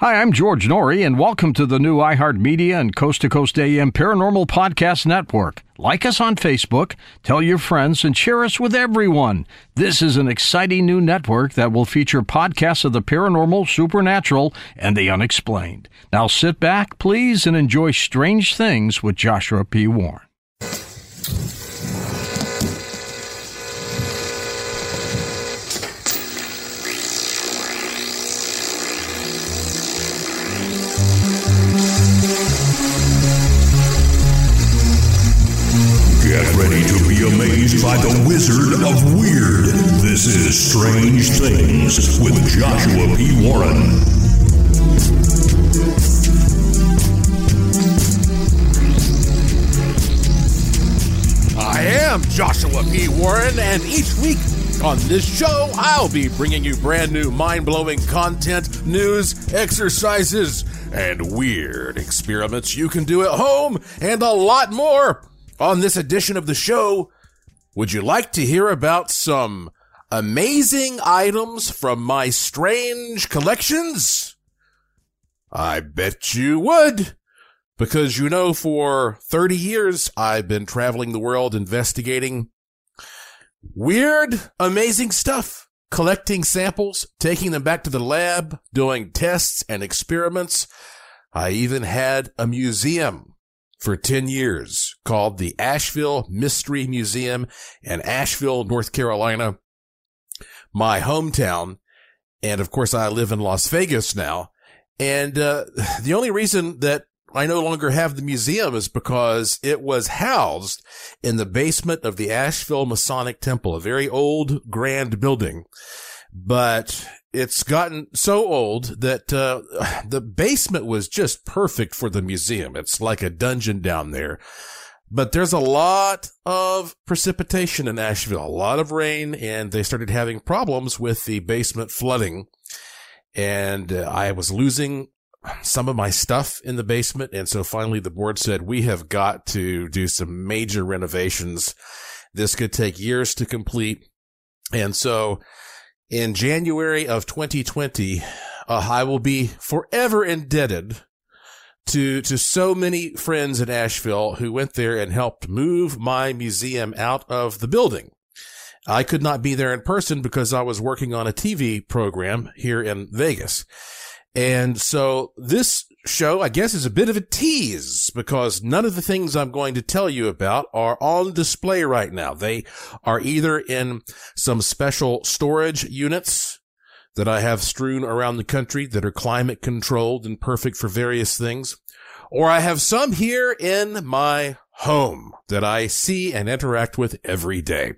Hi, I'm George Noory, and welcome to the new iHeartMedia and Coast to Coast AM Paranormal Podcast Network. Like us on Facebook, tell your friends, and share us with everyone. This is an exciting new network that will feature podcasts of the paranormal, supernatural, and the unexplained. Now sit back, please, and enjoy Strange Things with Joshua P. Warren. Get ready to be amazed by the Wizard of Weird. This is Strange Things with Joshua P. Warren. I am Joshua P. Warren, and each week on this show, I'll be bringing you brand new, mind blowing content, news, exercises, and weird experiments you can do at home, and a lot more. On this edition of the show, would you like to hear about some amazing items from my strange collections? I bet you would. Because you know, for 30 years, I've been traveling the world investigating weird, amazing stuff, collecting samples, taking them back to the lab, doing tests and experiments. I even had a museum for 10 years called the Asheville Mystery Museum in Asheville, North Carolina, my hometown. And of course, I live in Las Vegas now. And uh, the only reason that I no longer have the museum is because it was housed in the basement of the Asheville Masonic Temple, a very old, grand building. But it's gotten so old that uh, the basement was just perfect for the museum. It's like a dungeon down there. But there's a lot of precipitation in Asheville, a lot of rain, and they started having problems with the basement flooding. And uh, I was losing some of my stuff in the basement. And so finally the board said, we have got to do some major renovations. This could take years to complete. And so in January of 2020, uh, I will be forever indebted to, to so many friends in Asheville who went there and helped move my museum out of the building. I could not be there in person because I was working on a TV program here in Vegas. And so this show, I guess, is a bit of a tease because none of the things I'm going to tell you about are on display right now. They are either in some special storage units that I have strewn around the country that are climate controlled and perfect for various things, or I have some here in my home that I see and interact with every day.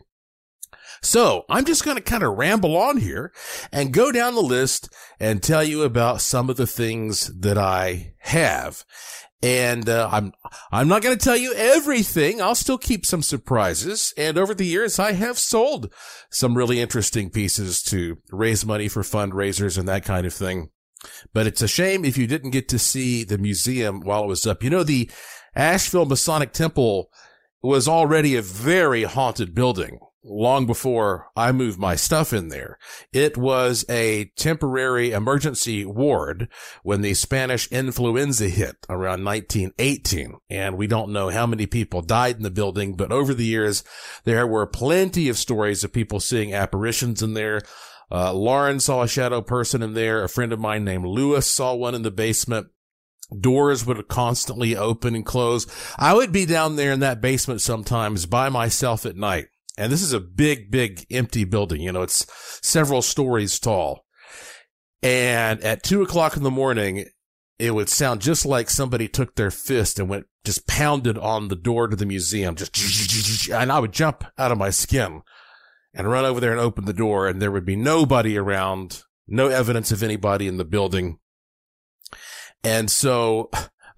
So I'm just going to kind of ramble on here and go down the list and tell you about some of the things that I have. And uh, I'm I'm not going to tell you everything. I'll still keep some surprises. And over the years, I have sold some really interesting pieces to raise money for fundraisers and that kind of thing. But it's a shame if you didn't get to see the museum while it was up. You know, the Asheville Masonic Temple was already a very haunted building long before I moved my stuff in there. It was a temporary emergency ward when the Spanish influenza hit around 1918. And we don't know how many people died in the building, but over the years, there were plenty of stories of people seeing apparitions in there. Uh, Lauren saw a shadow person in there. A friend of mine named Lewis saw one in the basement doors would constantly open and close. I would be down there in that basement sometimes by myself at night and this is a big, big empty building. You know, it's several stories tall. And at two o'clock in the morning, it would sound just like somebody took their fist and went just pounded on the door to the museum. Just, and I would jump out of my skin and run over there and open the door and there would be nobody around, no evidence of anybody in the building. And so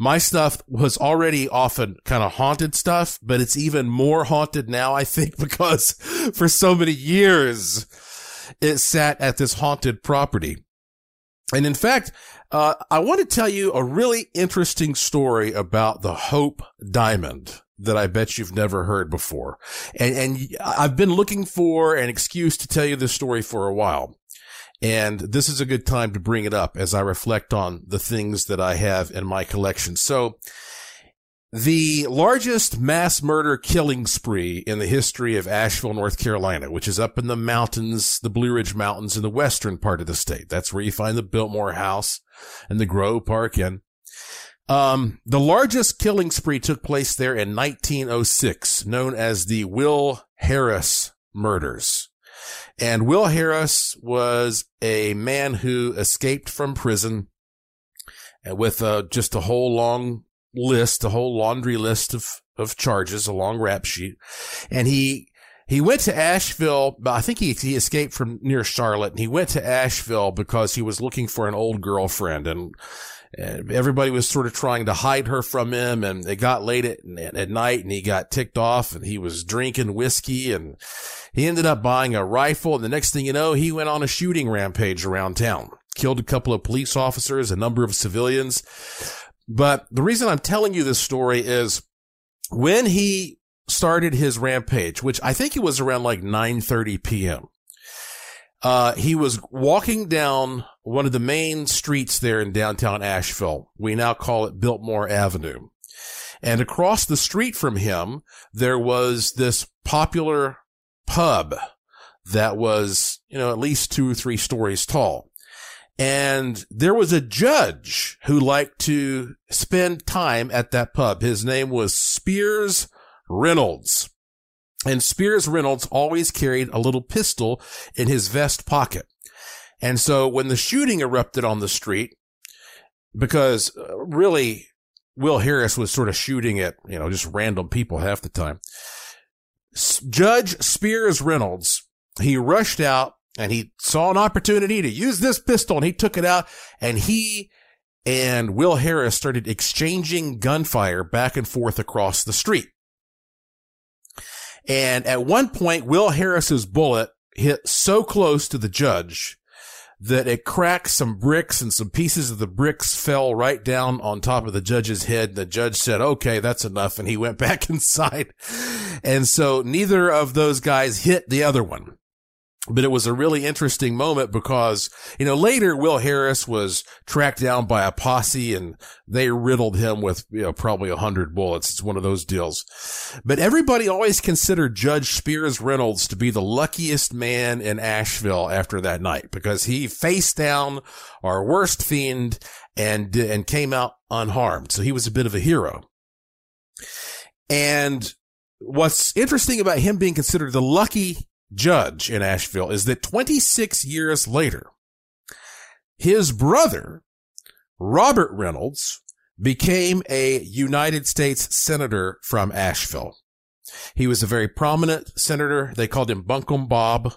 my stuff was already often kind of haunted stuff, but it's even more haunted now, I think, because for so many years it sat at this haunted property. And in fact, uh, I want to tell you a really interesting story about the Hope Diamond that I bet you've never heard before. And, and I've been looking for an excuse to tell you this story for a while. And this is a good time to bring it up as I reflect on the things that I have in my collection. So the largest mass murder killing spree in the history of Asheville, North Carolina, which is up in the mountains, the Blue Ridge Mountains in the western part of the state. That's where you find the Biltmore House and the Grove Park Inn. Um, the largest killing spree took place there in 1906, known as the Will Harris murders. And Will Harris was a man who escaped from prison with uh, just a whole long list, a whole laundry list of, of charges, a long rap sheet. And he, he went to Asheville. but I think he, he escaped from near Charlotte and he went to Asheville because he was looking for an old girlfriend and, and everybody was sort of trying to hide her from him and it got late at, at night and he got ticked off and he was drinking whiskey and he ended up buying a rifle. And the next thing you know, he went on a shooting rampage around town, killed a couple of police officers, a number of civilians. But the reason I'm telling you this story is when he started his rampage, which I think it was around like 9:30 p.m. Uh, he was walking down one of the main streets there in downtown Asheville. We now call it Biltmore Avenue. And across the street from him, there was this popular pub that was, you know, at least two or three stories tall. And there was a judge who liked to spend time at that pub. His name was Spears Reynolds. And Spears Reynolds always carried a little pistol in his vest pocket. And so when the shooting erupted on the street, because uh, really Will Harris was sort of shooting at, you know, just random people half the time. Judge Spears Reynolds, he rushed out and he saw an opportunity to use this pistol and he took it out and he and Will Harris started exchanging gunfire back and forth across the street. And at one point, Will Harris's bullet hit so close to the judge that it cracked some bricks and some pieces of the bricks fell right down on top of the judge's head. The judge said, okay, that's enough. And he went back inside. And so neither of those guys hit the other one but it was a really interesting moment because, you know, later Will Harris was tracked down by a posse and they riddled him with, you know, probably a hundred bullets. It's one of those deals. But everybody always considered Judge Spears Reynolds to be the luckiest man in Asheville after that night because he faced down our worst fiend and, and came out unharmed. So he was a bit of a hero. And what's interesting about him being considered the lucky judge in Asheville is that 26 years later, his brother, Robert Reynolds, became a United States Senator from Asheville. He was a very prominent senator. They called him Buncombe Bob.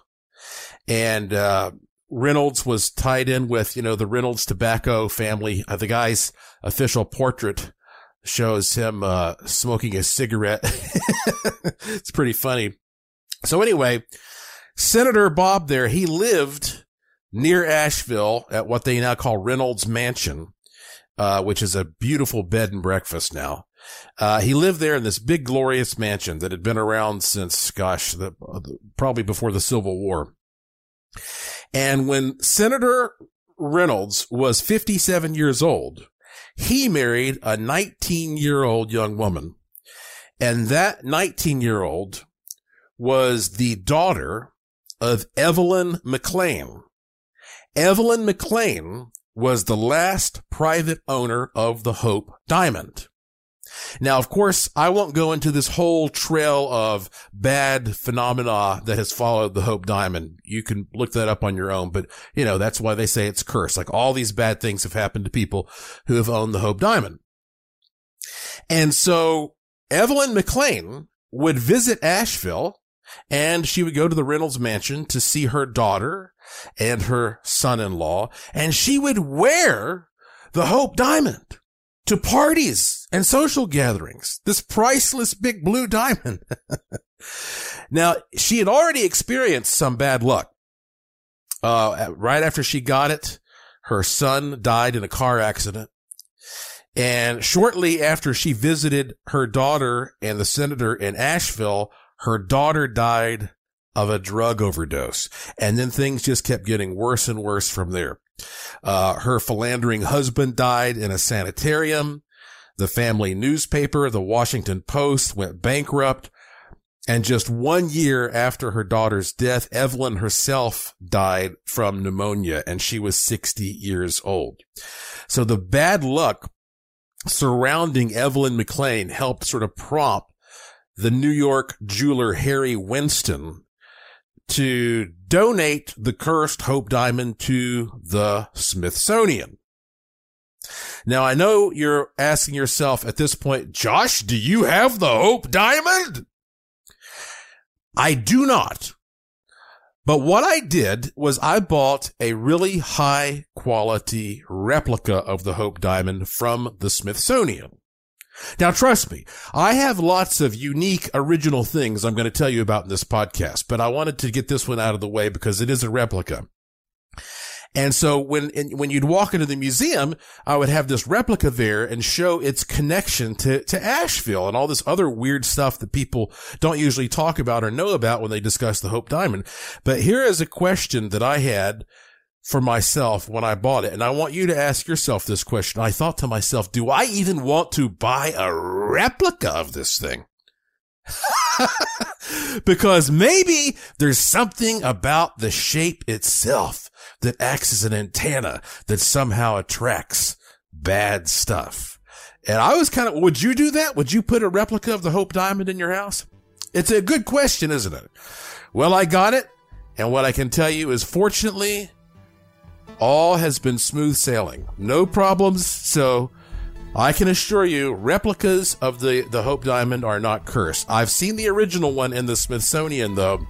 And, uh, Reynolds was tied in with, you know, the Reynolds tobacco family. Uh, the guy's official portrait shows him, uh, smoking a cigarette. it's pretty funny. So anyway, Senator Bob there, he lived near Asheville at what they now call Reynolds Mansion, uh, which is a beautiful bed and breakfast now. Uh, he lived there in this big glorious mansion that had been around since, gosh, the, probably before the Civil War. And when Senator Reynolds was 57 years old, he married a 19 year old young woman. And that 19 year old was the daughter of Evalyn McLean. Evalyn McLean was the last private owner of the Hope Diamond. Now, of course, I won't go into this whole trail of bad phenomena that has followed the Hope Diamond. You can look that up on your own, but you know, that's why they say it's cursed. Like all these bad things have happened to people who have owned the Hope Diamond. And so Evalyn McLean would visit Asheville and she would go to the Reynolds mansion to see her daughter and her son-in-law, and she would wear the Hope Diamond to parties and social gatherings. This priceless big blue diamond. now, she had already experienced some bad luck. Uh, right after she got it, her son died in a car accident. And shortly after she visited her daughter and the senator in Asheville, her daughter died of a drug overdose. And then things just kept getting worse and worse from there. Uh, her philandering husband died in a sanitarium. The family newspaper, the Washington Post, went bankrupt. And just one year after her daughter's death, Evalyn herself died from pneumonia and she was 60 years old. So the bad luck surrounding Evalyn McLean helped sort of prompt the New York jeweler Harry Winston to donate the cursed Hope Diamond to the Smithsonian. Now I know you're asking yourself at this point, Josh, do you have the Hope Diamond? I do not. But what I did was I bought a really high quality replica of the Hope Diamond from the Smithsonian. Now, trust me, I have lots of unique original things I'm going to tell you about in this podcast, but I wanted to get this one out of the way because it is a replica. And so when, when you'd walk into the museum, I would have this replica there and show its connection to, to Asheville and all this other weird stuff that people don't usually talk about or know about when they discuss the Hope Diamond. But here is a question that I had for myself when I bought it. And I want you to ask yourself this question. I thought to myself, do I even want to buy a replica of this thing? because maybe there's something about the shape itself that acts as an antenna that somehow attracts bad stuff. And I was kind of, would you do that? Would you put a replica of the Hope Diamond in your house? It's a good question, isn't it? Well, I got it. And what I can tell you is fortunately, all has been smooth sailing. No problems. So I can assure you, replicas of the, the Hope Diamond are not cursed. I've seen the original one in the Smithsonian, though.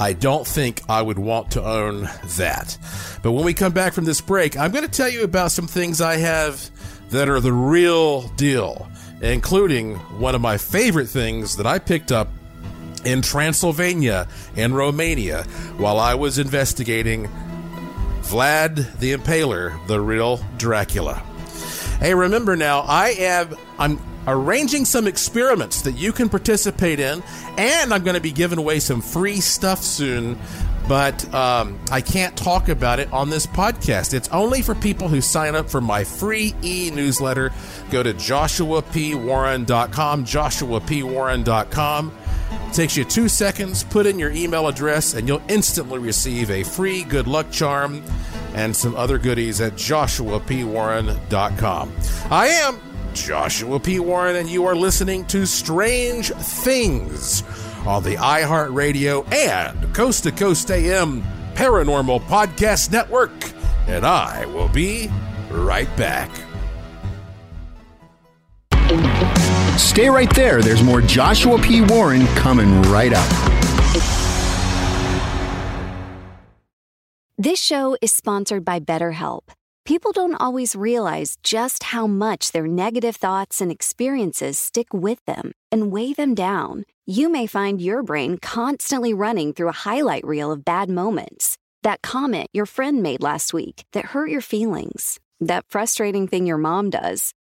I don't think I would want to own that. But when we come back from this break, I'm going to tell you about some things I have that are the real deal, including one of my favorite things that I picked up in Transylvania and Romania while I was investigating Vlad the Impaler, the real Dracula. Hey, remember now, I have I'm arranging some experiments that you can participate in, and I'm going to be giving away some free stuff soon. But um, I can't talk about it on this podcast. It's only for people who sign up for my free e newsletter. Go to joshuapwarren.com, joshuapwarren.com. It takes you two seconds, put in your email address, and you'll instantly receive a free good luck charm and some other goodies at joshuapwarren.com. I am Joshua P. Warren, and you are listening to Strange Things on the iHeartRadio and Coast to Coast AM Paranormal Podcast Network. And I will be right back. Stay right there. There's more Joshua P. Warren coming right up. This show is sponsored by BetterHelp. People don't always realize just how much their negative thoughts and experiences stick with them and weigh them down. You may find your brain constantly running through a highlight reel of bad moments. That comment your friend made last week that hurt your feelings, that frustrating thing your mom does,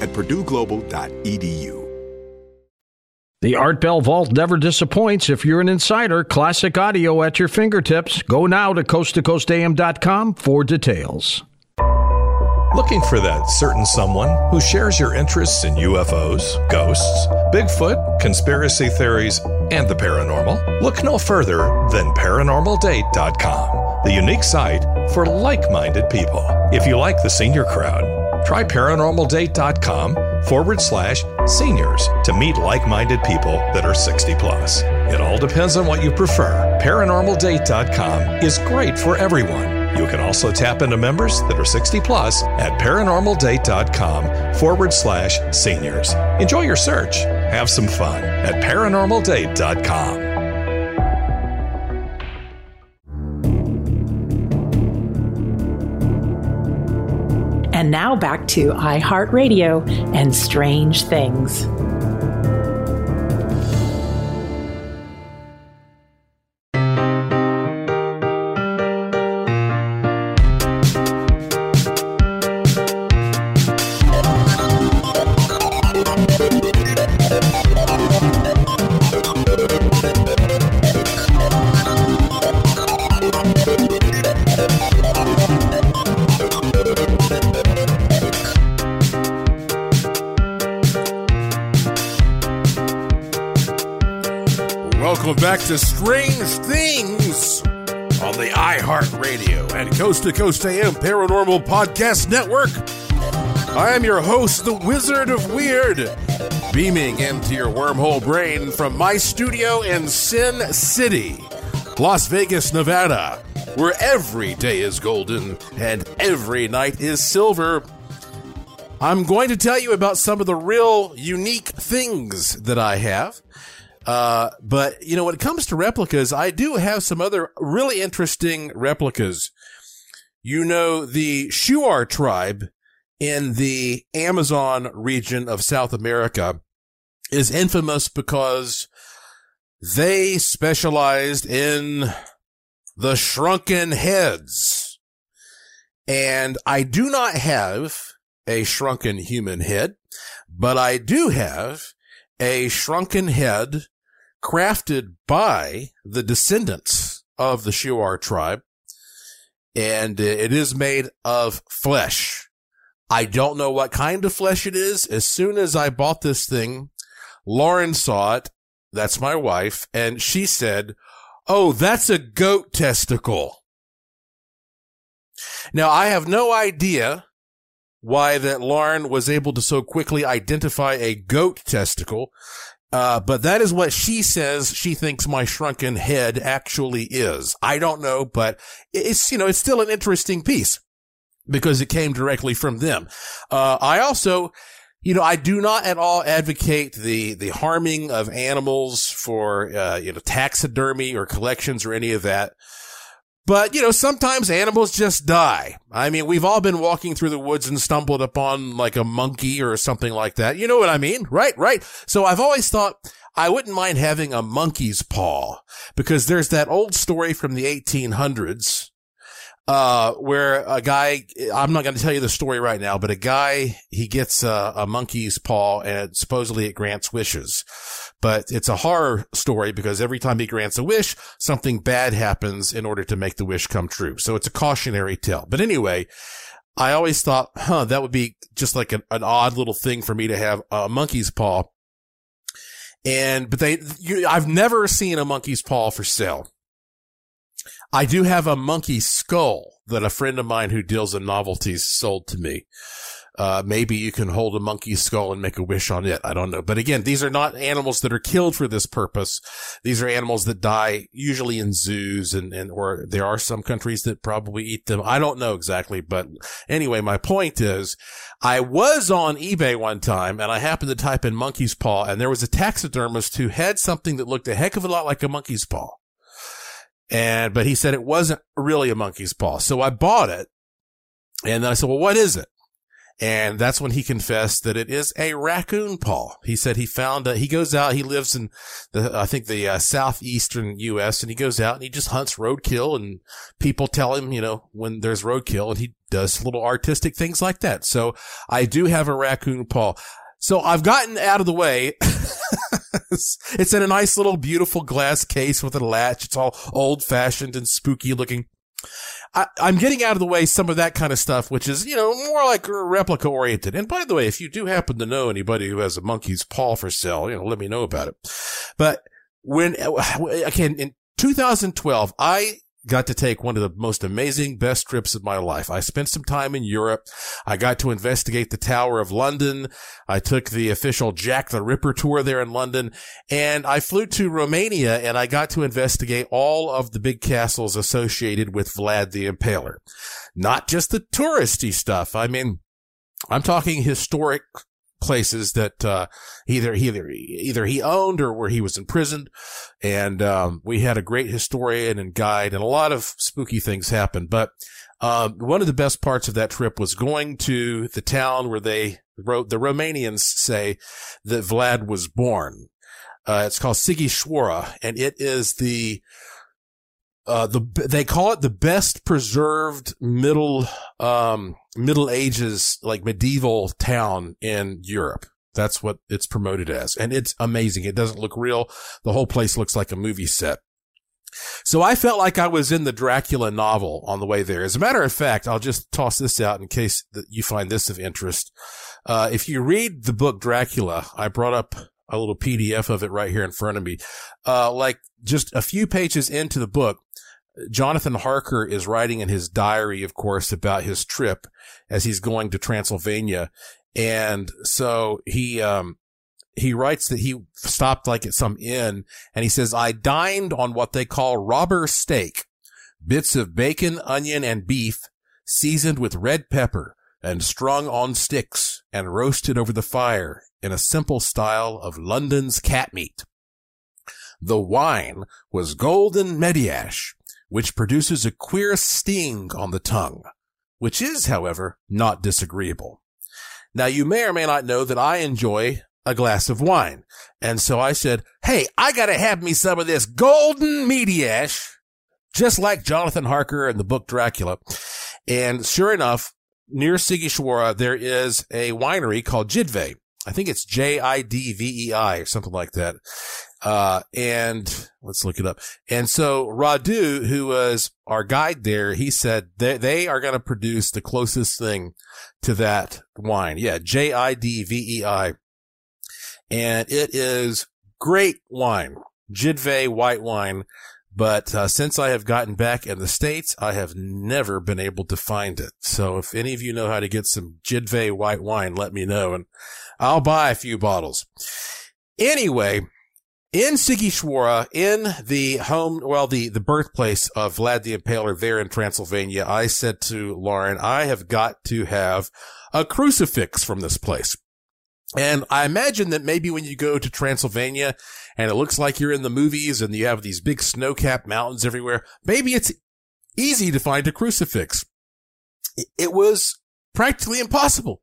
at purdueglobal.edu. The Art Bell Vault never disappoints. If you're an insider, classic audio at your fingertips. Go now to coasttocoastam.com for details. Looking for that certain someone who shares your interests in UFOs, ghosts, Bigfoot, conspiracy theories, and the paranormal? Look no further than ParanormalDate.com, the unique site for like minded people. If you like the senior crowd, try ParanormalDate.com forward slash seniors to meet like minded people that are 60 plus. It all depends on what you prefer. ParanormalDate.com is great for everyone. You can also tap into members that are 60 plus at paranormaldate.com forward slash seniors. Enjoy your search. Have some fun at paranormaldate.com. And now back to iHeartRadio and Strange Things. On the iHeartRadio and Coast to Coast AM Paranormal Podcast Network. I am your host, the Wizard of Weird, beaming into your wormhole brain from my studio in Sin City, Las Vegas, Nevada, where every day is golden and every night is silver. I'm going to tell you about some of the real unique things that I have. Uh, but you know, when it comes to replicas, I do have some other really interesting replicas. You know, the Shuar tribe in the Amazon region of South America is infamous because they specialized in the shrunken heads. And I do not have a shrunken human head, but I do have a shrunken head crafted by the descendants of the Shuar tribe. And uh, it is made of flesh. I don't know what kind of flesh it is. As soon as I bought this thing, Lauren saw it. That's my wife. And she said, Oh, that's a goat testicle. Now I have no idea why that Lauren was able to so quickly identify a goat testicle. Uh, but that is what she says she thinks my shrunken head actually is. I don't know, but it's, you know, it's still an interesting piece because it came directly from them. Uh, I also, you know, I do not at all advocate the, the harming of animals for, uh, you know, taxidermy or collections or any of that. But, you know, sometimes animals just die. I mean, we've all been walking through the woods and stumbled upon like a monkey or something like that. You know what I mean? Right, right. So I've always thought I wouldn't mind having a monkey's paw because there's that old story from the 1800s uh, where a guy, I'm not going to tell you the story right now, but a guy, he gets a, a, monkey's paw and supposedly it grants wishes. But it's a horror story because every time he grants a wish, something bad happens in order to make the wish come true. So it's a cautionary tale. But anyway, I always thought, huh, that would be just like an, an odd little thing for me to have a monkey's paw. And, but they, you, I've never seen a monkey's paw for sale. I do have a monkey skull that a friend of mine who deals in novelties sold to me. Uh, maybe you can hold a monkey's skull and make a wish on it. I don't know. But again, these are not animals that are killed for this purpose. These are animals that die usually in zoos and, and, or there are some countries that probably eat them. I don't know exactly. But anyway, my point is I was on eBay one time and I happened to type in monkey's paw and there was a taxidermist who had something that looked a heck of a lot like a monkey's paw. And, but he said it wasn't really a monkey's paw. So I bought it. And then I said, well, what is it? And that's when he confessed that it is a raccoon paw. He said he found, uh, he goes out, he lives in the, I think the uh, southeastern U.S. and he goes out and he just hunts roadkill and people tell him, you know, when there's roadkill and he does little artistic things like that. So I do have a raccoon paw. So I've gotten out of the way. it's in a nice little beautiful glass case with a latch. It's all old fashioned and spooky looking. I, am getting out of the way some of that kind of stuff, which is, you know, more like replica oriented. And by the way, if you do happen to know anybody who has a monkey's paw for sale, you know, let me know about it. But when, uh, again, in 2012, I got to take one of the most amazing, best trips of my life. I spent some time in Europe. I got to investigate the Tower of London. I took the official Jack the Ripper tour there in London and I flew to Romania and I got to investigate all of the big castles associated with Vlad the Impaler. Not just the touristy stuff. I mean, I'm talking historic places that uh, either he either, either he owned or where he was imprisoned. And um, we had a great historian and guide, and a lot of spooky things happened. But uh, one of the best parts of that trip was going to the town where they wrote the Romanians say that Vlad was born. Uh, it's called Sighisoara, and it is the uh, the they call it the best preserved middle um, Middle Ages like medieval town in Europe. That's what it's promoted as, and it's amazing. It doesn't look real. The whole place looks like a movie set. So I felt like I was in the Dracula novel on the way there. As a matter of fact, I'll just toss this out in case that you find this of interest. Uh, if you read the book Dracula, I brought up a little PDF of it right here in front of me. Uh, like just a few pages into the book, Jonathan Harker is writing in his diary, of course, about his trip as he's going to Transylvania. And so he, um, he writes that he stopped like at some inn and he says, I dined on what they call robber steak, bits of bacon, onion, and beef seasoned with red pepper and strung on sticks and roasted over the fire in a simple style of London's cat meat. The wine was golden Mediasch, which produces a queer sting on the tongue, which is, however, not disagreeable. Now you may or may not know that I enjoy a glass of wine. And so I said, Hey, I gotta have me some of this golden Mediasch, just like Jonathan Harker in the book Dracula. And sure enough, near Sighisoara, there is a winery called Jidvei. I think it's J-I-D-V-E-I or something like that. Uh, and let's look it up. And so Radu, who was our guide there, he said they, they are going to produce the closest thing to that wine. Yeah. J-I-D-V-E-I. And it is great wine, Jidvei white wine. But uh, since I have gotten back in the States, I have never been able to find it. So if any of you know how to get some Jidvei white wine, let me know and I'll buy a few bottles. Anyway, in Sighisoara, in the home, well, the, the birthplace of Vlad the Impaler there in Transylvania, I said to Lauren, I have got to have a crucifix from this place. And I imagine that maybe when you go to Transylvania and it looks like you're in the movies and you have these big snow capped mountains everywhere, maybe it's easy to find a crucifix. It was practically impossible.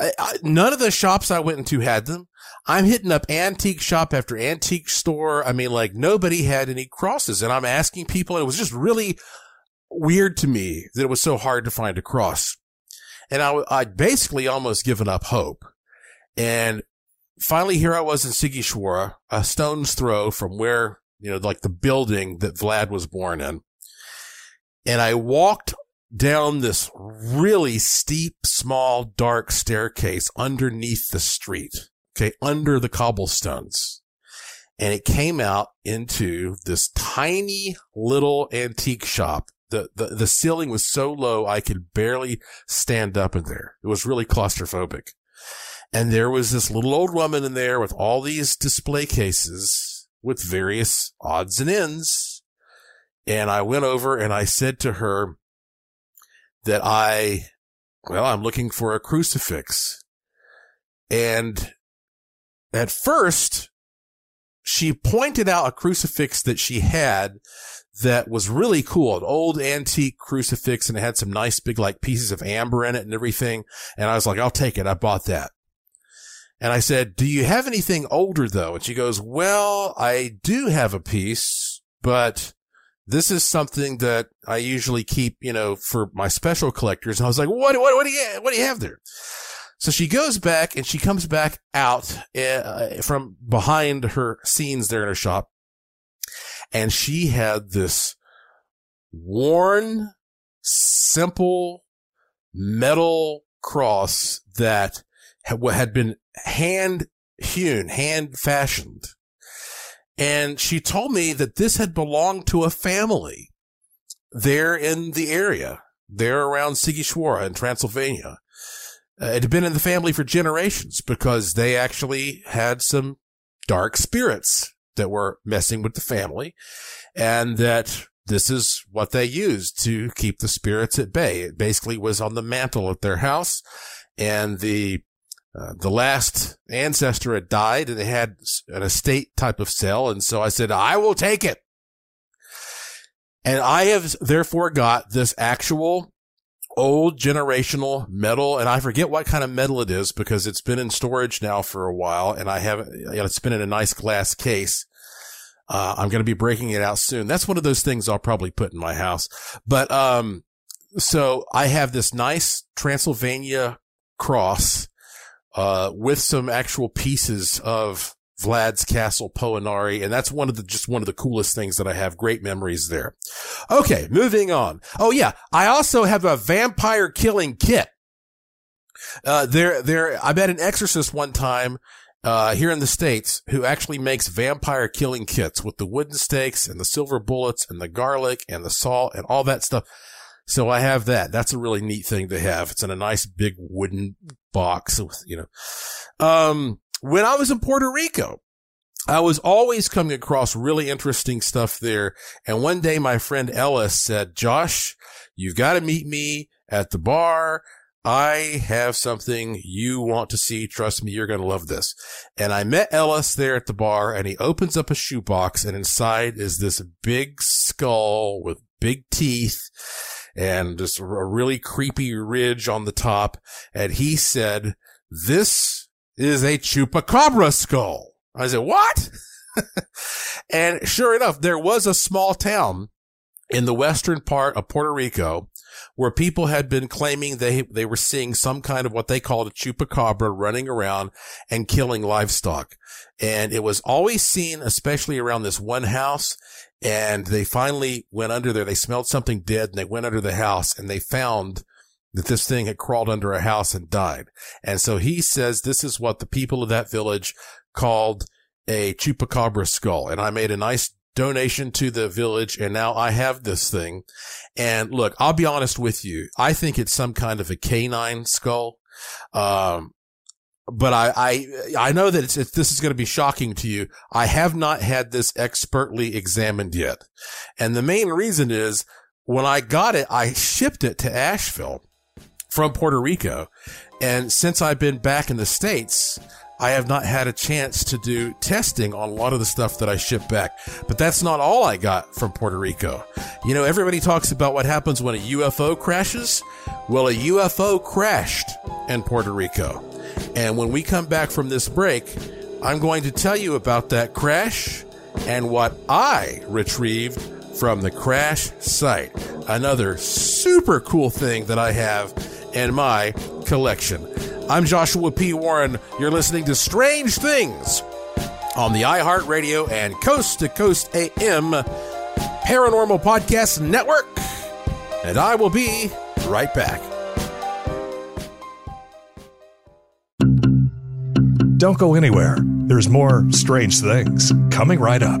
I, I, none of the shops I went into had them. I'm hitting up antique shop after antique store. I mean, like nobody had any crosses and I'm asking people and it was just really weird to me that it was so hard to find a cross. And I, I'd basically almost given up hope. And finally here I was in Sighisoara, a stone's throw from where, you know, like the building that Vlad was born in. And I walked down this really steep, small, dark staircase underneath the street. Okay. Under the cobblestones. And it came out into this tiny little antique shop. The, the, the ceiling was so low I could barely stand up in there. It was really claustrophobic. And there was this little old woman in there with all these display cases with various odds and ends. And I went over and I said to her that I, well, I'm looking for a crucifix. And at first, she pointed out a crucifix that she had that was really cool, an old antique crucifix and it had some nice big like pieces of amber in it and everything. And I was like, I'll take it. I bought that. And I said, do you have anything older though? And she goes, well, I do have a piece, but this is something that I usually keep, you know, for my special collectors. And I was like, what, what, what do you, what do you have there? So she goes back and she comes back out uh, from behind her scenes there in her shop. And she had this worn, simple metal cross that had been hand hewn, hand fashioned. And she told me that this had belonged to a family there in the area, there around Sighisoara in Transylvania. Uh, it had been in the family for generations because they actually had some dark spirits that were messing with the family and that this is what they used to keep the spirits at bay. It basically was on the mantle of their house and the uh, the last ancestor had died and they had an estate type of sale. And so I said, I will take it. And I have therefore got this actual old generational metal. And I forget what kind of metal it is because it's been in storage now for a while and I haven't, it's been in a nice glass case. Uh, I'm going to be breaking it out soon. That's one of those things I'll probably put in my house. But, um, so I have this nice Transylvania cross uh, with some actual pieces of Vlad's Castle Poenari. And that's one of the, just one of the coolest things that I have. Great memories there. Okay. Moving on. Oh yeah. I also have a vampire killing kit. Uh, there, there, I met an exorcist one time, uh, here in the States who actually makes vampire killing kits with the wooden stakes and the silver bullets and the garlic and the salt and all that stuff. So I have that. That's a really neat thing to have. It's in a nice big wooden box with, you know, um, when I was in Puerto Rico, I was always coming across really interesting stuff there. And one day my friend Ellis said, Josh, you've got to meet me at the bar. I have something you want to see. Trust me, you're going to love this. And I met Ellis there at the bar and he opens up a shoebox and inside is this big skull with big teeth and just a really creepy ridge on the top. And he said, this is a chupacabra skull. I said, what? and sure enough, there was a small town in the western part of Puerto Rico where people had been claiming they, they were seeing some kind of what they called a chupacabra running around and killing livestock. And it was always seen, especially around this one house. And they finally went under there. They smelled something dead and they went under the house and they found that this thing had crawled under a house and died. And so he says this is what the people of that village called a chupacabra skull. And I made a nice donation to the village and now I have this thing. And look, I'll be honest with you. I think it's some kind of a canine skull. Um, but I, I, I know that it's, it's, this is going to be shocking to you. I have not had this expertly examined yet. And the main reason is when I got it, I shipped it to Asheville from Puerto Rico. And since I've been back in the States, I have not had a chance to do testing on a lot of the stuff that I ship back. But that's not all I got from Puerto Rico. You know, everybody talks about what happens when a UFO crashes. Well, a UFO crashed in Puerto Rico. And when we come back from this break, I'm going to tell you about that crash and what I retrieved from the crash site. Another super cool thing that I have in my collection. I'm Joshua P. Warren. You're listening to Strange Things on the iHeartRadio and Coast to Coast AM Paranormal Podcast Network. And I will be right back. Don't go anywhere. There's more strange things coming right up.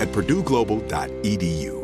at purdueglobal.edu.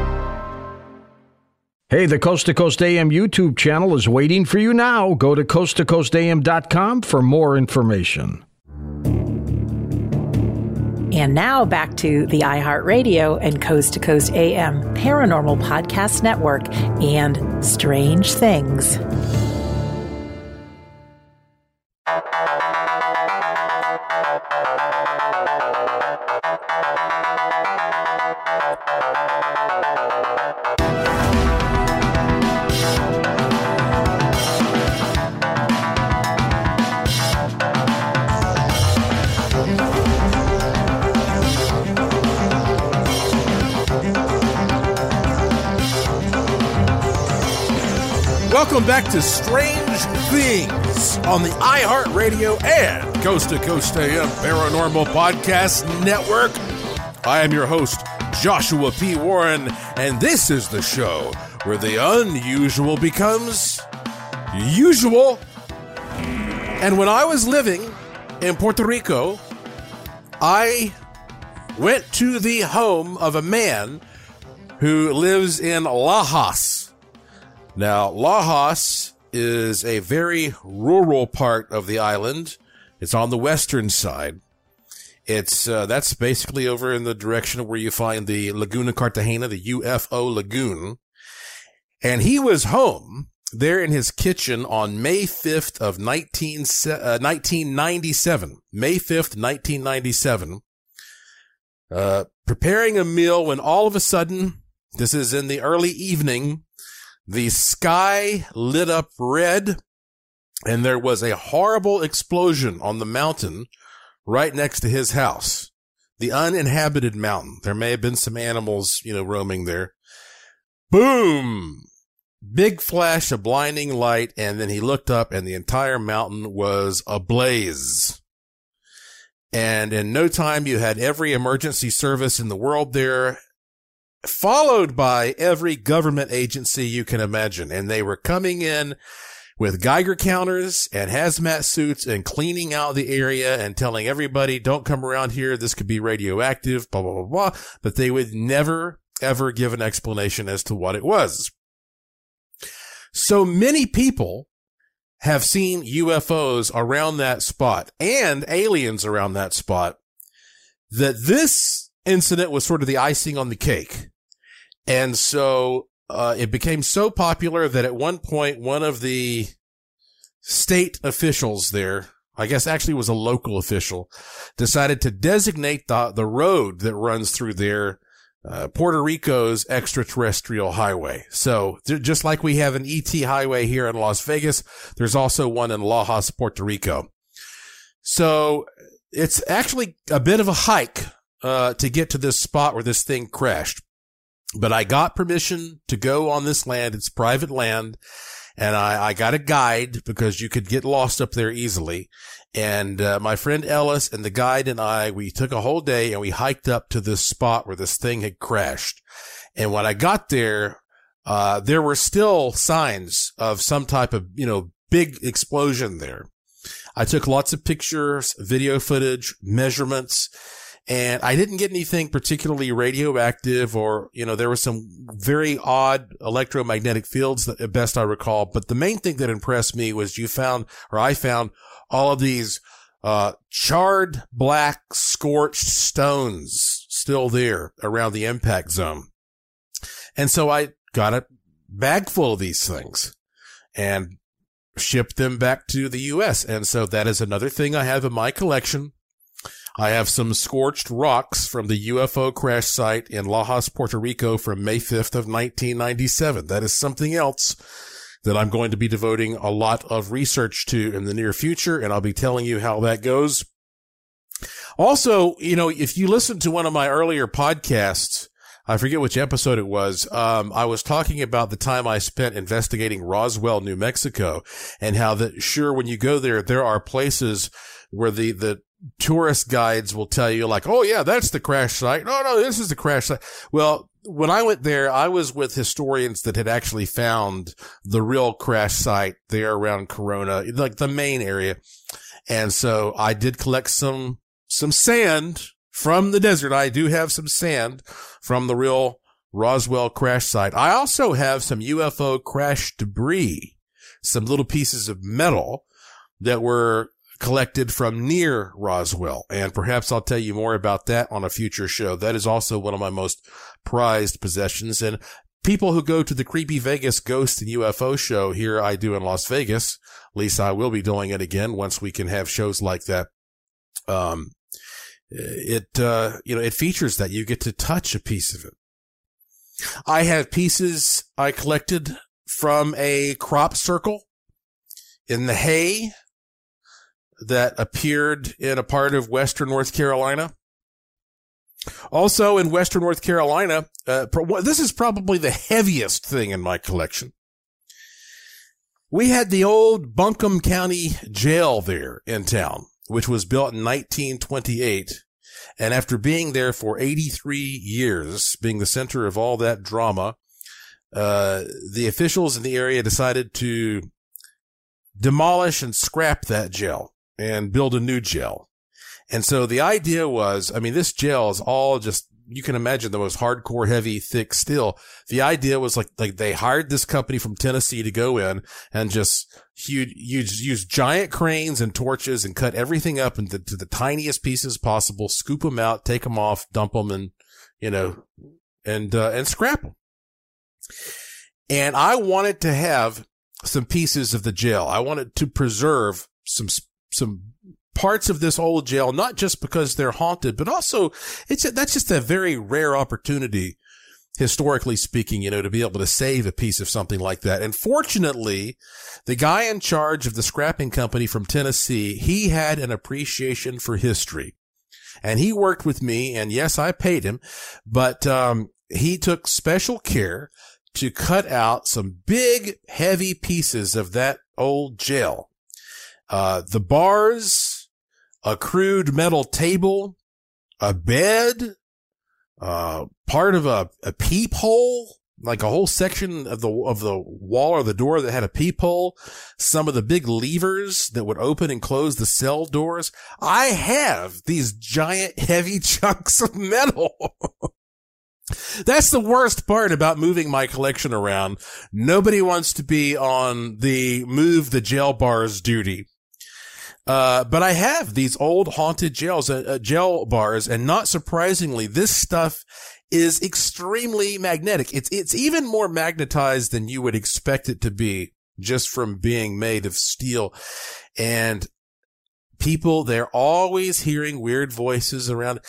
Hey, the Coast to Coast AM YouTube channel is waiting for you now. Go to coasttocoastam.com for more information. And now back to the iHeartRadio and Coast to Coast AM Paranormal Podcast Network and Strange Things. Welcome back to Strange Things on the iHeartRadio and Coast to Coast AM Paranormal Podcast Network. I am your host, Joshua P. Warren, and this is the show where the unusual becomes usual. And when I was living in Puerto Rico, I went to the home of a man who lives in Lajas. Now, Lajas is a very rural part of the island. It's on the western side. It's uh, that's basically over in the direction of where you find the Laguna Cartagena, the UFO lagoon. And he was home there in his kitchen on May 5th of 19, uh, 1997. May 5th, 1997. Uh, preparing a meal when all of a sudden, this is in the early evening, the sky lit up red and there was a horrible explosion on the mountain right next to his house. The uninhabited mountain. There may have been some animals, you know, roaming there. Boom! Big flash of blinding light, and then he looked up and the entire mountain was ablaze. And in no time, you had every emergency service in the world there, followed by every government agency you can imagine. And they were coming in with Geiger counters and hazmat suits and cleaning out the area and telling everybody, don't come around here. This could be radioactive, blah, blah, blah, blah. But they would never, ever give an explanation as to what it was. So many people have seen UFOs around that spot and aliens around that spot that this incident was sort of the icing on the cake. And so uh, it became so popular that at one point, one of the state officials there, I guess actually was a local official, decided to designate the, the road that runs through there, uh, Puerto Rico's extraterrestrial highway. So just like we have an ET highway here in Las Vegas, there's also one in Lajas, Puerto Rico. So it's actually a bit of a hike, uh, to get to this spot where this thing crashed but I got permission to go on this land. It's private land. And I, I got a guide because you could get lost up there easily. And uh, my friend Ellis and the guide and I, we took a whole day and we hiked up to this spot where this thing had crashed. And when I got there, uh, there were still signs of some type of, you know, big explosion there. I took lots of pictures, video footage, measurements, and I didn't get anything particularly radioactive or, you know, there were some very odd electromagnetic fields that at best I recall. But the main thing that impressed me was you found, or I found all of these, uh, charred black scorched stones still there around the impact zone. And so I got a bag full of these things and shipped them back to the U.S. And so that is another thing I have in my collection I have some scorched rocks from the UFO crash site in Lajas, Puerto Rico from May 5th of 1997. That is something else that I'm going to be devoting a lot of research to in the near future, and I'll be telling you how that goes. Also, you know, if you listen to one of my earlier podcasts, I forget which episode it was. Um, I was talking about the time I spent investigating Roswell, New Mexico, and how that sure when you go there, there are places where the the tourist guides will tell you like, oh yeah, that's the crash site. No, no, this is the crash site. Well, when I went there, I was with historians that had actually found the real crash site there around Corona, like the main area. And so I did collect some, some sand from the desert. I do have some sand from the real Roswell crash site. I also have some UFO crash debris, some little pieces of metal that were collected from near Roswell. And perhaps I'll tell you more about that on a future show. That is also one of my most prized possessions. And people who go to the Creepy Vegas Ghost and UFO show here I do in Las Vegas, at least I will be doing it again once we can have shows like that. Um, it, uh, you know, it features that you get to touch a piece of it. I have pieces I collected from a crop circle in the hay that appeared in a part of Western North Carolina. Also in Western North Carolina, uh, this is probably the heaviest thing in my collection. We had the old Buncombe County Jail there in town, which was built in 1928. And after being there for 83 years, being the center of all that drama, uh, the officials in the area decided to demolish and scrap that jail and build a new jail. And so the idea was, I mean, this jail is all just you can imagine the most hardcore, heavy, thick steel. The idea was like, like they hired this company from Tennessee to go in and just huge, use, use giant cranes and torches and cut everything up into to the tiniest pieces possible, scoop them out, take them off, dump them and, you know, and, uh, and scrap them. And I wanted to have some pieces of the jail. I wanted to preserve some, some parts of this old jail, not just because they're haunted, but also it's, a, that's just a very rare opportunity, historically speaking, you know, to be able to save a piece of something like that. And fortunately, the guy in charge of the scrapping company from Tennessee, he had an appreciation for history and he worked with me and yes, I paid him, but, um, he took special care to cut out some big, heavy pieces of that old jail. Uh, the bars, a crude metal table, a bed, uh, part of a, a peephole, like a whole section of the, of the wall or the door that had a peephole, some of the big levers that would open and close the cell doors. I have these giant heavy chunks of metal. That's the worst part about moving my collection around. Nobody wants to be on the move the jail bars duty. Uh, but I have these old haunted jails, uh, uh, jail bars, and not surprisingly, this stuff is extremely magnetic. It's, it's even more magnetized than you would expect it to be just from being made of steel. And people, they're always hearing weird voices around.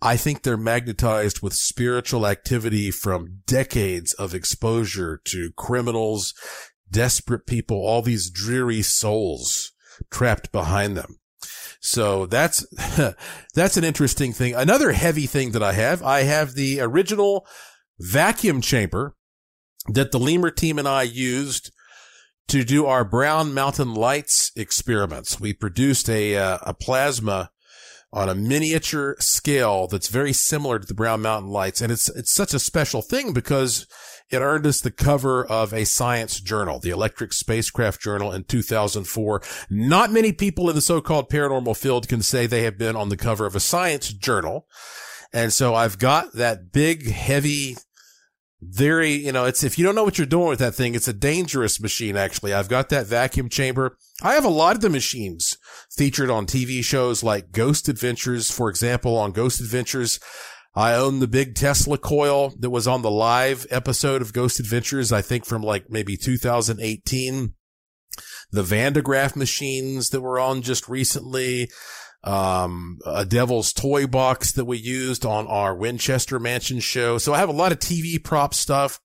I think they're magnetized with spiritual activity from decades of exposure to criminals, desperate people, all these dreary souls trapped behind them. So that's, that's an interesting thing. Another heavy thing that I have, I have the original vacuum chamber that the Lemur team and I used to do our Brown Mountain Lights experiments. We produced a, uh, a plasma on a miniature scale that's very similar to the Brown Mountain Lights. And it's, it's such a special thing because it earned us the cover of a science journal, the Electric Spacecraft Journal in 2004. Not many people in the so-called paranormal field can say they have been on the cover of a science journal. And so I've got that big, heavy, very, you know, it's, if you don't know what you're doing with that thing, it's a dangerous machine, actually. I've got that vacuum chamber. I have a lot of the machines featured on TV shows like Ghost Adventures, for example, on Ghost Adventures. I own the big Tesla coil that was on the live episode of Ghost Adventures, I think from like maybe 2018. The Van de Graaff machines that were on just recently. Um, a devil's toy box that we used on our Winchester Mansion show. So I have a lot of TV prop stuff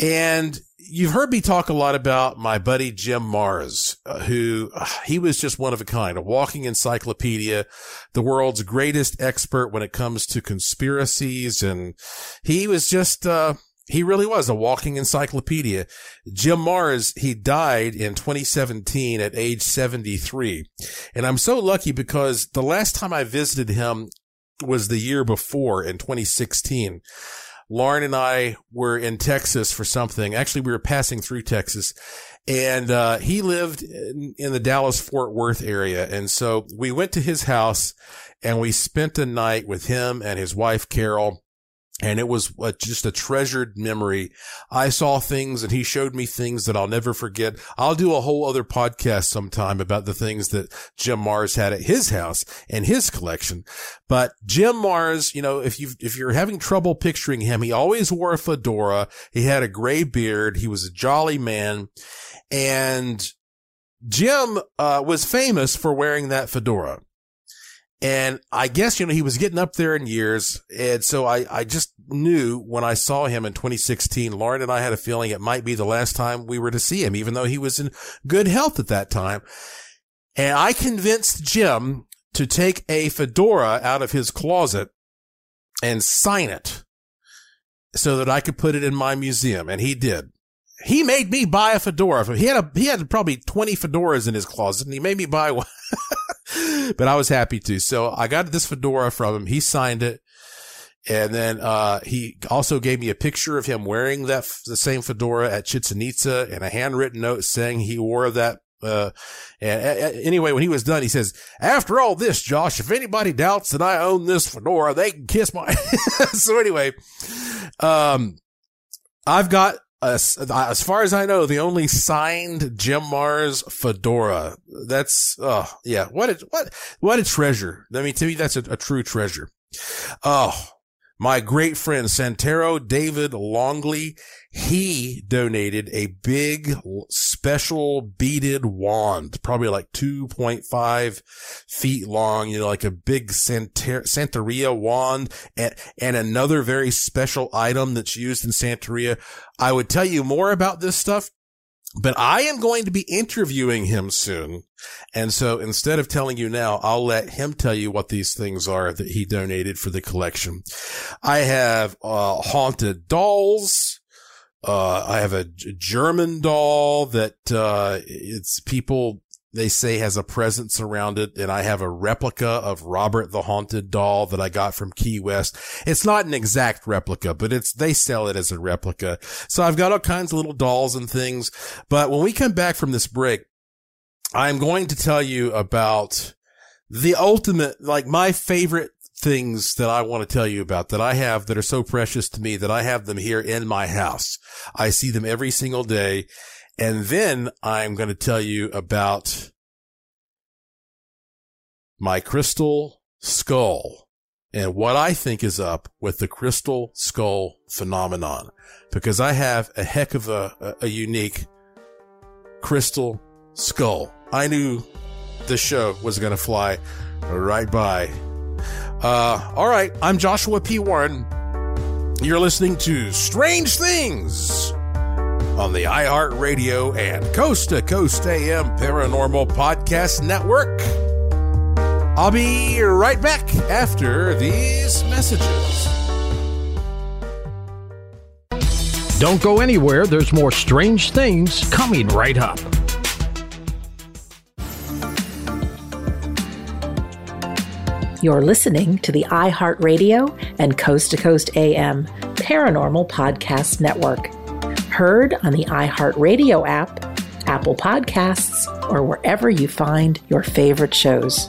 and you've heard me talk a lot about my buddy Jim Marrs, uh, who uh, he was just one of a kind, a walking encyclopedia, the world's greatest expert when it comes to conspiracies. And he was just, uh, he really was a walking encyclopedia. Jim Marrs, he died in 2017 at age 73. And I'm so lucky because the last time I visited him was the year before in 2016. Lauren and I were in Texas for something. Actually, we were passing through Texas and, uh, he lived in, in the Dallas Fort Worth area. And so we went to his house and we spent a night with him and his wife, Carol and it was a, just a treasured memory. I saw things and he showed me things that I'll never forget. I'll do a whole other podcast sometime about the things that Jim Marrs had at his house and his collection. But Jim Marrs, you know, if you if you're having trouble picturing him, he always wore a fedora. He had a gray beard. He was a jolly man. And Jim uh, was famous for wearing that fedora. And I guess, you know, he was getting up there in years. And so I, I just knew when I saw him in 2016, Lauren and I had a feeling it might be the last time we were to see him, even though he was in good health at that time. And I convinced Jim to take a fedora out of his closet and sign it so that I could put it in my museum. And he did. He made me buy a fedora. He had a, he had probably 20 fedoras in his closet and he made me buy one. but I was happy to. So I got this fedora from him. He signed it. And then, uh, he also gave me a picture of him wearing that, the same fedora at Chichen Itza and a handwritten note saying he wore that Uh, and uh, anyway, when he was done, he says, after all this, Josh, if anybody doubts that I own this fedora, they can kiss my, so anyway, um, I've got as, as far as I know, the only signed Jim Marrs fedora. That's, oh, yeah. What a, what, what a treasure. I mean, to me, that's a, a true treasure. Oh, my great friend Santero David Longley, he donated a big special beaded wand, probably like 2.5 feet long, you know, like a big Santer- Santeria wand and, and another very special item that's used in Santeria. I would tell you more about this stuff but I am going to be interviewing him soon. And so instead of telling you now, I'll let him tell you what these things are that he donated for the collection. I have, uh, haunted dolls. Uh, I have a German doll that, uh, it's people they say has a presence around it. And I have a replica of Robert the Haunted doll that I got from Key West. It's not an exact replica, but it's, they sell it as a replica. So I've got all kinds of little dolls and things. But when we come back from this break, I'm going to tell you about the ultimate, like my favorite things that I want to tell you about that I have that are so precious to me that I have them here in my house. I see them every single day and then I'm going to tell you about my crystal skull and what I think is up with the crystal skull phenomenon because I have a heck of a, a, unique crystal skull. I knew this show was going to fly right by. Uh, all right. I'm Joshua P. Warren. You're listening to Strange Things on the iHeartRadio and Coast to Coast AM Paranormal Podcast Network. I'll be right back after these messages. Don't go anywhere, there's more strange things coming right up. You're listening to the iHeartRadio and Coast to Coast AM Paranormal Podcast Network heard on the iHeartRadio app, Apple Podcasts, or wherever you find your favorite shows.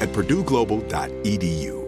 at purdueglobal.edu.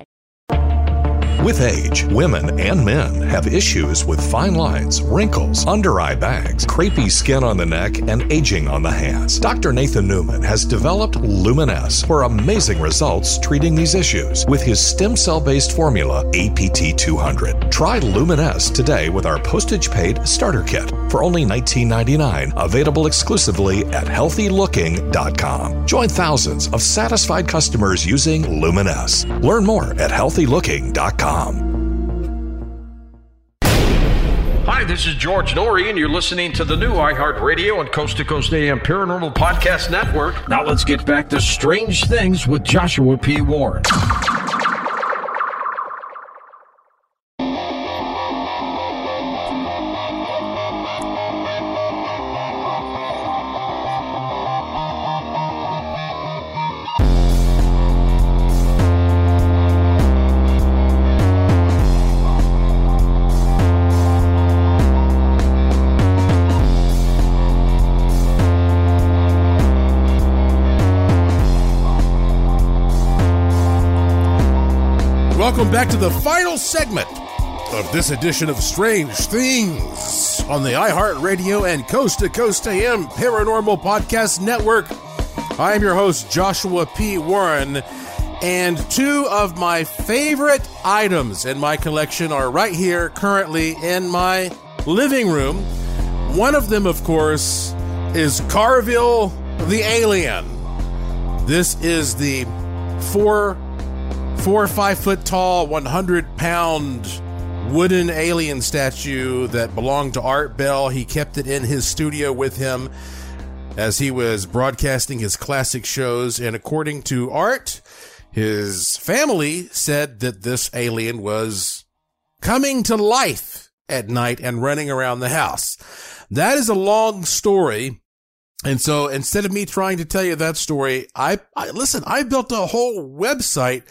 With age, women and men have issues with fine lines, wrinkles, under eye bags, crepey skin on the neck, and aging on the hands. Dr. Nathan Newman has developed Luminess for amazing results treating these issues with his stem cell based formula, APT200. Try Luminess today with our postage paid starter kit for only $19.99, available exclusively at healthylooking.com. Join thousands of satisfied customers using Luminess. Learn more at healthylooking.com. Hi, this is George Noory, and you're listening to the new iHeartRadio and Coast to Coast AM Paranormal Podcast Network. Now let's get back to Strange Things with Joshua P. Warren. Back to the final segment of this edition of Strange Things on the iHeartRadio and Coast to Coast AM Paranormal Podcast Network. I am your host, Joshua P. Warren, and two of my favorite items in my collection are right here currently in my living room. One of them, of course, is Carville the Alien. This is the four four or five foot tall, 100 pound wooden alien statue that belonged to Art Bell. He kept it in his studio with him as he was broadcasting his classic shows. And according to Art, his family said that this alien was coming to life at night and running around the house. That is a long story. And so instead of me trying to tell you that story, I, I listen, I built a whole website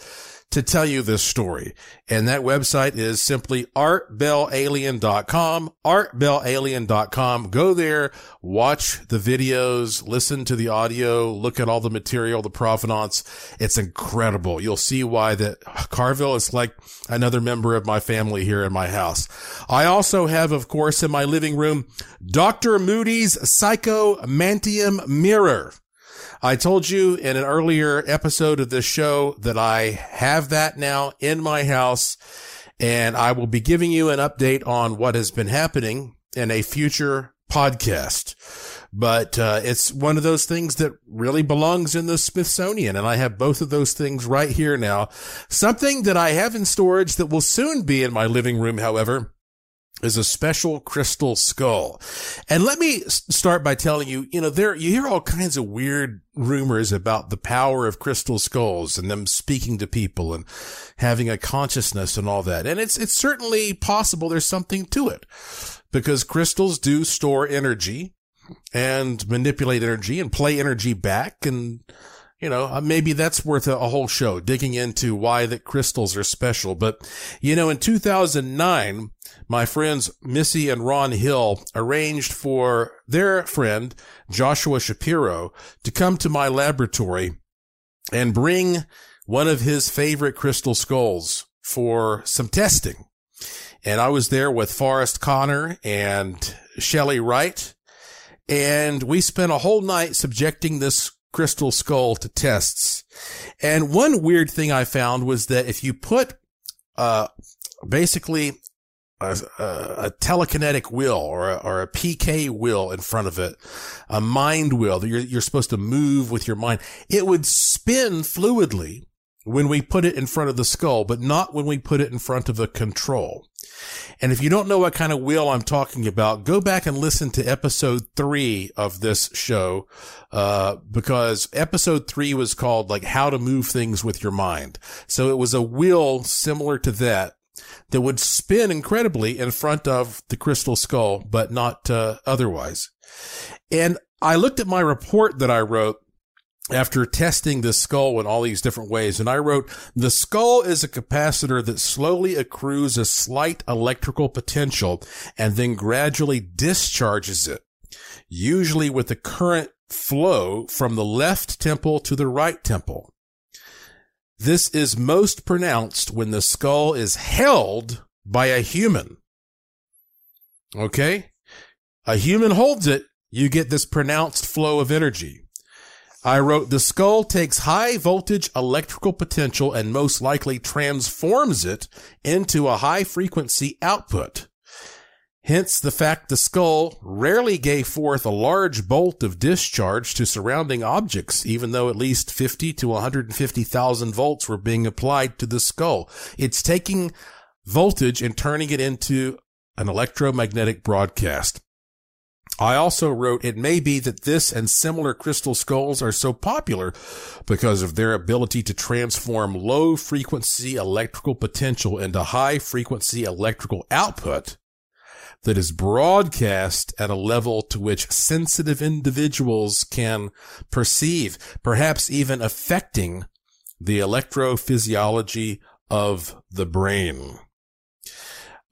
to tell you this story. And that website is simply artbellalien.com, artbellalien.com. Go there, watch the videos, listen to the audio, look at all the material, the provenance. It's incredible. You'll see why that Carville is like another member of my family here in my house. I also have, of course, in my living room, Dr. Moody's Psychomanteum Mirror. I told you in an earlier episode of this show that I have that now in my house and I will be giving you an update on what has been happening in a future podcast. But uh, it's one of those things that really belongs in the Smithsonian. And I have both of those things right here now. Something that I have in storage that will soon be in my living room, however, is a special crystal skull. And let me start by telling you, you know, there, you hear all kinds of weird rumors about the power of crystal skulls and them speaking to people and having a consciousness and all that. And it's, it's certainly possible there's something to it because crystals do store energy and manipulate energy and play energy back and, you know, uh, maybe that's worth a, a, whole show digging into why that crystals are special. But, you know, in 2009, my friends Missy and Ron Hill arranged for their friend Joshua Shapiro to come to my laboratory and bring one of his favorite crystal skulls for some testing. And I was there with Forrest Connor and Shelley Wright. And we spent a whole night subjecting this crystal skull to tests. And one weird thing I found was that if you put, uh, basically a, a, a telekinetic will or a, or a PK will in front of it, a mind will that you're, you're supposed to move with your mind, it would spin fluidly when we put it in front of the skull, but not when we put it in front of the control. And if you don't know what kind of wheel I'm talking about, go back and listen to episode three of this show, uh, because episode three was called like how to move things with your mind. So it was a wheel similar to that that would spin incredibly in front of the crystal skull, but not uh, otherwise. And I looked at my report that I wrote after testing the skull in all these different ways. And I wrote, the skull is a capacitor that slowly accrues a slight electrical potential and then gradually discharges it, usually with the current flow from the left temple to the right temple. This is most pronounced when the skull is held by a human. Okay? A human holds it, you get this pronounced flow of energy. I wrote, the skull takes high voltage electrical potential and most likely transforms it into a high frequency output. Hence the fact the skull rarely gave forth a large bolt of discharge to surrounding objects, even though at least 50 to 150,000 volts were being applied to the skull. It's taking voltage and turning it into an electromagnetic broadcast. I also wrote, it may be that this and similar crystal skulls are so popular because of their ability to transform low frequency electrical potential into high frequency electrical output that is broadcast at a level to which sensitive individuals can perceive, perhaps even affecting the electrophysiology of the brain.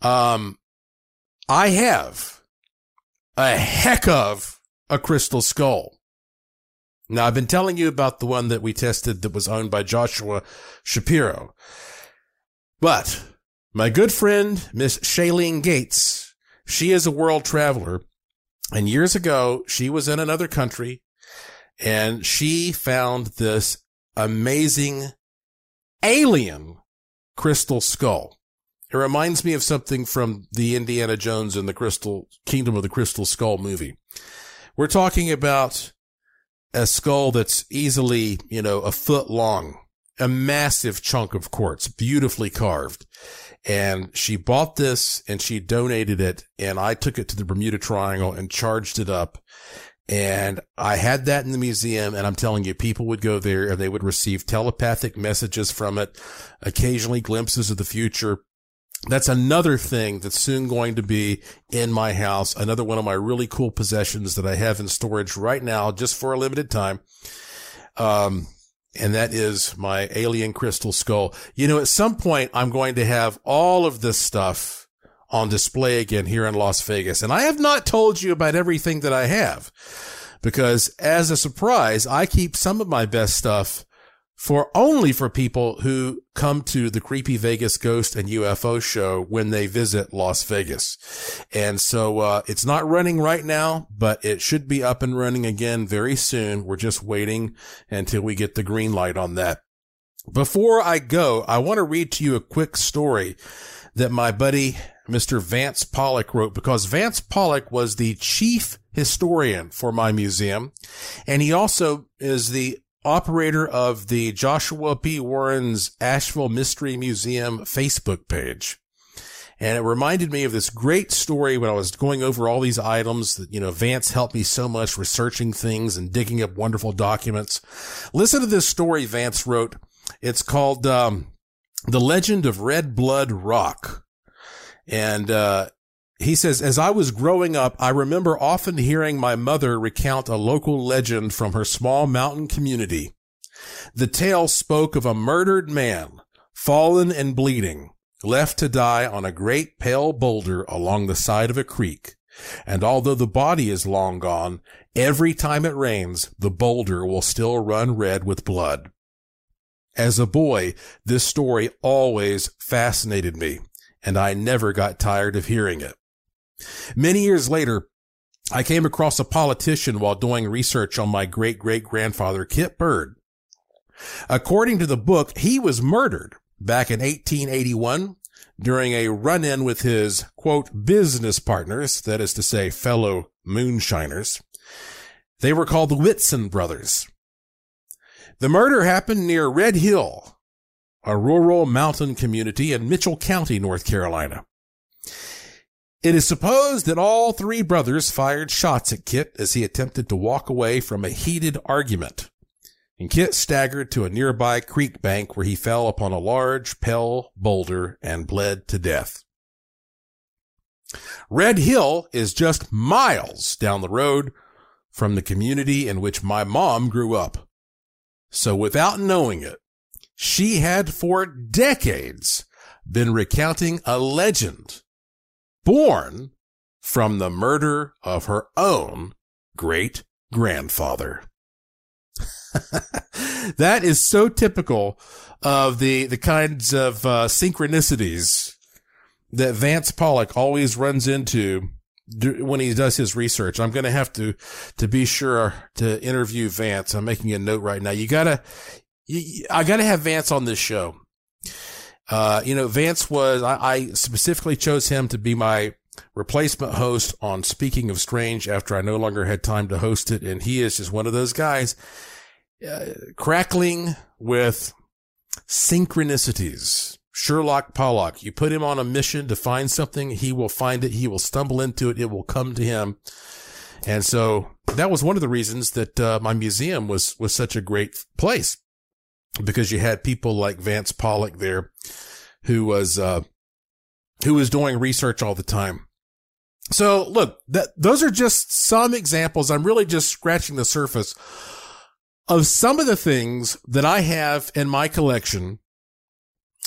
Um, I have a heck of a crystal skull. Now, I've been telling you about the one that we tested that was owned by Joshua Shapiro. But my good friend, Miss Shailene Gates, she is a world traveler. And years ago, she was in another country and she found this amazing alien crystal skull. It reminds me of something from the Indiana Jones and the Crystal Kingdom of the Crystal Skull movie. We're talking about a skull that's easily, you know, a foot long, a massive chunk of quartz, beautifully carved. And she bought this and she donated it and I took it to the Bermuda Triangle and charged it up. And I had that in the museum and I'm telling you, people would go there and they would receive telepathic messages from it, occasionally glimpses of the future that's another thing that's soon going to be in my house. Another one of my really cool possessions that I have in storage right now, just for a limited time. Um, and that is my alien crystal skull. You know, at some point, I'm going to have all of this stuff on display again here in Las Vegas. And I have not told you about everything that I have because as a surprise, I keep some of my best stuff for only for people who come to the Creepy Vegas Ghost and UFO show when they visit Las Vegas. And so, uh, it's not running right now, but it should be up and running again very soon. We're just waiting until we get the green light on that. Before I go, I want to read to you a quick story that my buddy, Mr. Vance Pollock wrote because Vance Pollock was the chief historian for my museum. And he also is the operator of the Joshua P. Warren's Asheville Mystery Museum Facebook page. And it reminded me of this great story when I was going over all these items that, you know, Vance helped me so much researching things and digging up wonderful documents. Listen to this story Vance wrote. It's called, um, The Legend of Red Blood Rock. And, uh, he says, as I was growing up, I remember often hearing my mother recount a local legend from her small mountain community. The tale spoke of a murdered man, fallen and bleeding, left to die on a great pale boulder along the side of a creek. And although the body is long gone, every time it rains, the boulder will still run red with blood. As a boy, this story always fascinated me, and I never got tired of hearing it. Many years later, I came across a politician while doing research on my great great grandfather, Kit Bird. According to the book, he was murdered back in 1881 during a run in with his quote business partners, that is to say, fellow moonshiners. They were called the Whitson brothers. The murder happened near Red Hill, a rural mountain community in Mitchell County, North Carolina. It is supposed that all three brothers fired shots at Kit as he attempted to walk away from a heated argument. And Kit staggered to a nearby creek bank where he fell upon a large, pale boulder and bled to death. Red Hill is just miles down the road from the community in which my mom grew up. So without knowing it, she had for decades been recounting a legend born from the murder of her own great grandfather. that is so typical of the, the kinds of uh, synchronicities that Vance Pollock always runs into when he does his research. I'm going to have to, to be sure to interview Vance. I'm making a note right now. You gotta, you, I gotta have Vance on this show. Uh, you know, Vance was, I, I specifically chose him to be my replacement host on Speaking of Strange after I no longer had time to host it. And he is just one of those guys, uh, crackling with synchronicities. Sherlock Pollock. You put him on a mission to find something, he will find it. He will stumble into it. It will come to him. And so that was one of the reasons that uh, my museum was was such a great place because you had people like Vance Pollock there, who was uh, who was doing research all the time. So look, that those are just some examples. I'm really just scratching the surface of some of the things that I have in my collection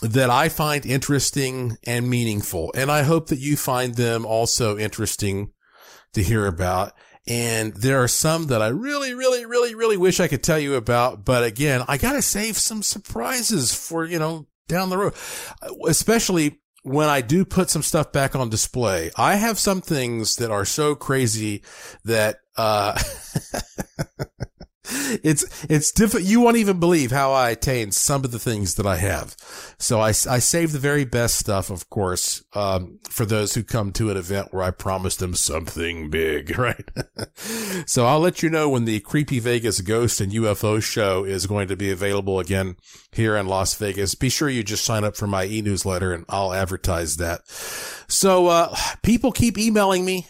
that I find interesting and meaningful. And I hope that you find them also interesting to hear about. And there are some that I really, really, really, really wish I could tell you about. But again, I got to save some surprises for, you know, down the road, especially when I do put some stuff back on display. I have some things that are so crazy that, uh, it's it's different. You won't even believe how I attained some of the things that I have. So I, I save the very best stuff, of course, um, for those who come to an event where I promise them something big, right? so I'll let you know when the Creepy Vegas Ghost and UFO show is going to be available again here in Las Vegas. Be sure you just sign up for my e-newsletter and I'll advertise that. So, uh, people keep emailing me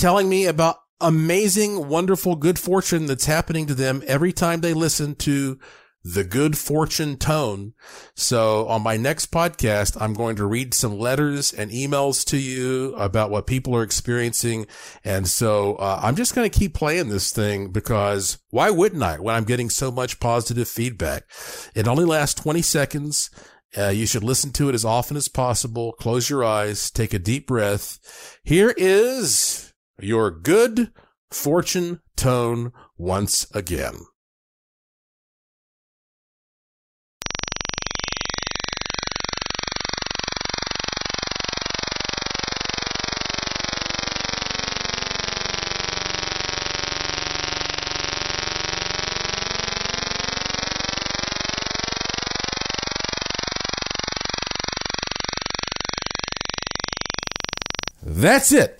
telling me about amazing, wonderful good fortune that's happening to them every time they listen to the good fortune tone. So on my next podcast, I'm going to read some letters and emails to you about what people are experiencing. And so uh, I'm just going to keep playing this thing because why wouldn't I when I'm getting so much positive feedback? It only lasts 20 seconds. Uh, you should listen to it as often as possible. Close your eyes, take a deep breath. Here is your good fortune tone once again. That's it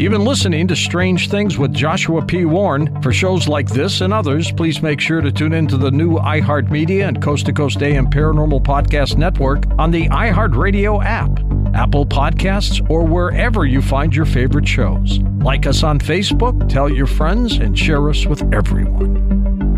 You've been listening to Strange Things with Joshua P. Warren. For shows like this and others, please make sure to tune into the new iHeartMedia and Coast to Coast AM Paranormal Podcast Network on the iHeartRadio app, Apple Podcasts, or wherever you find your favorite shows. Like us on Facebook, tell your friends, and share us with everyone.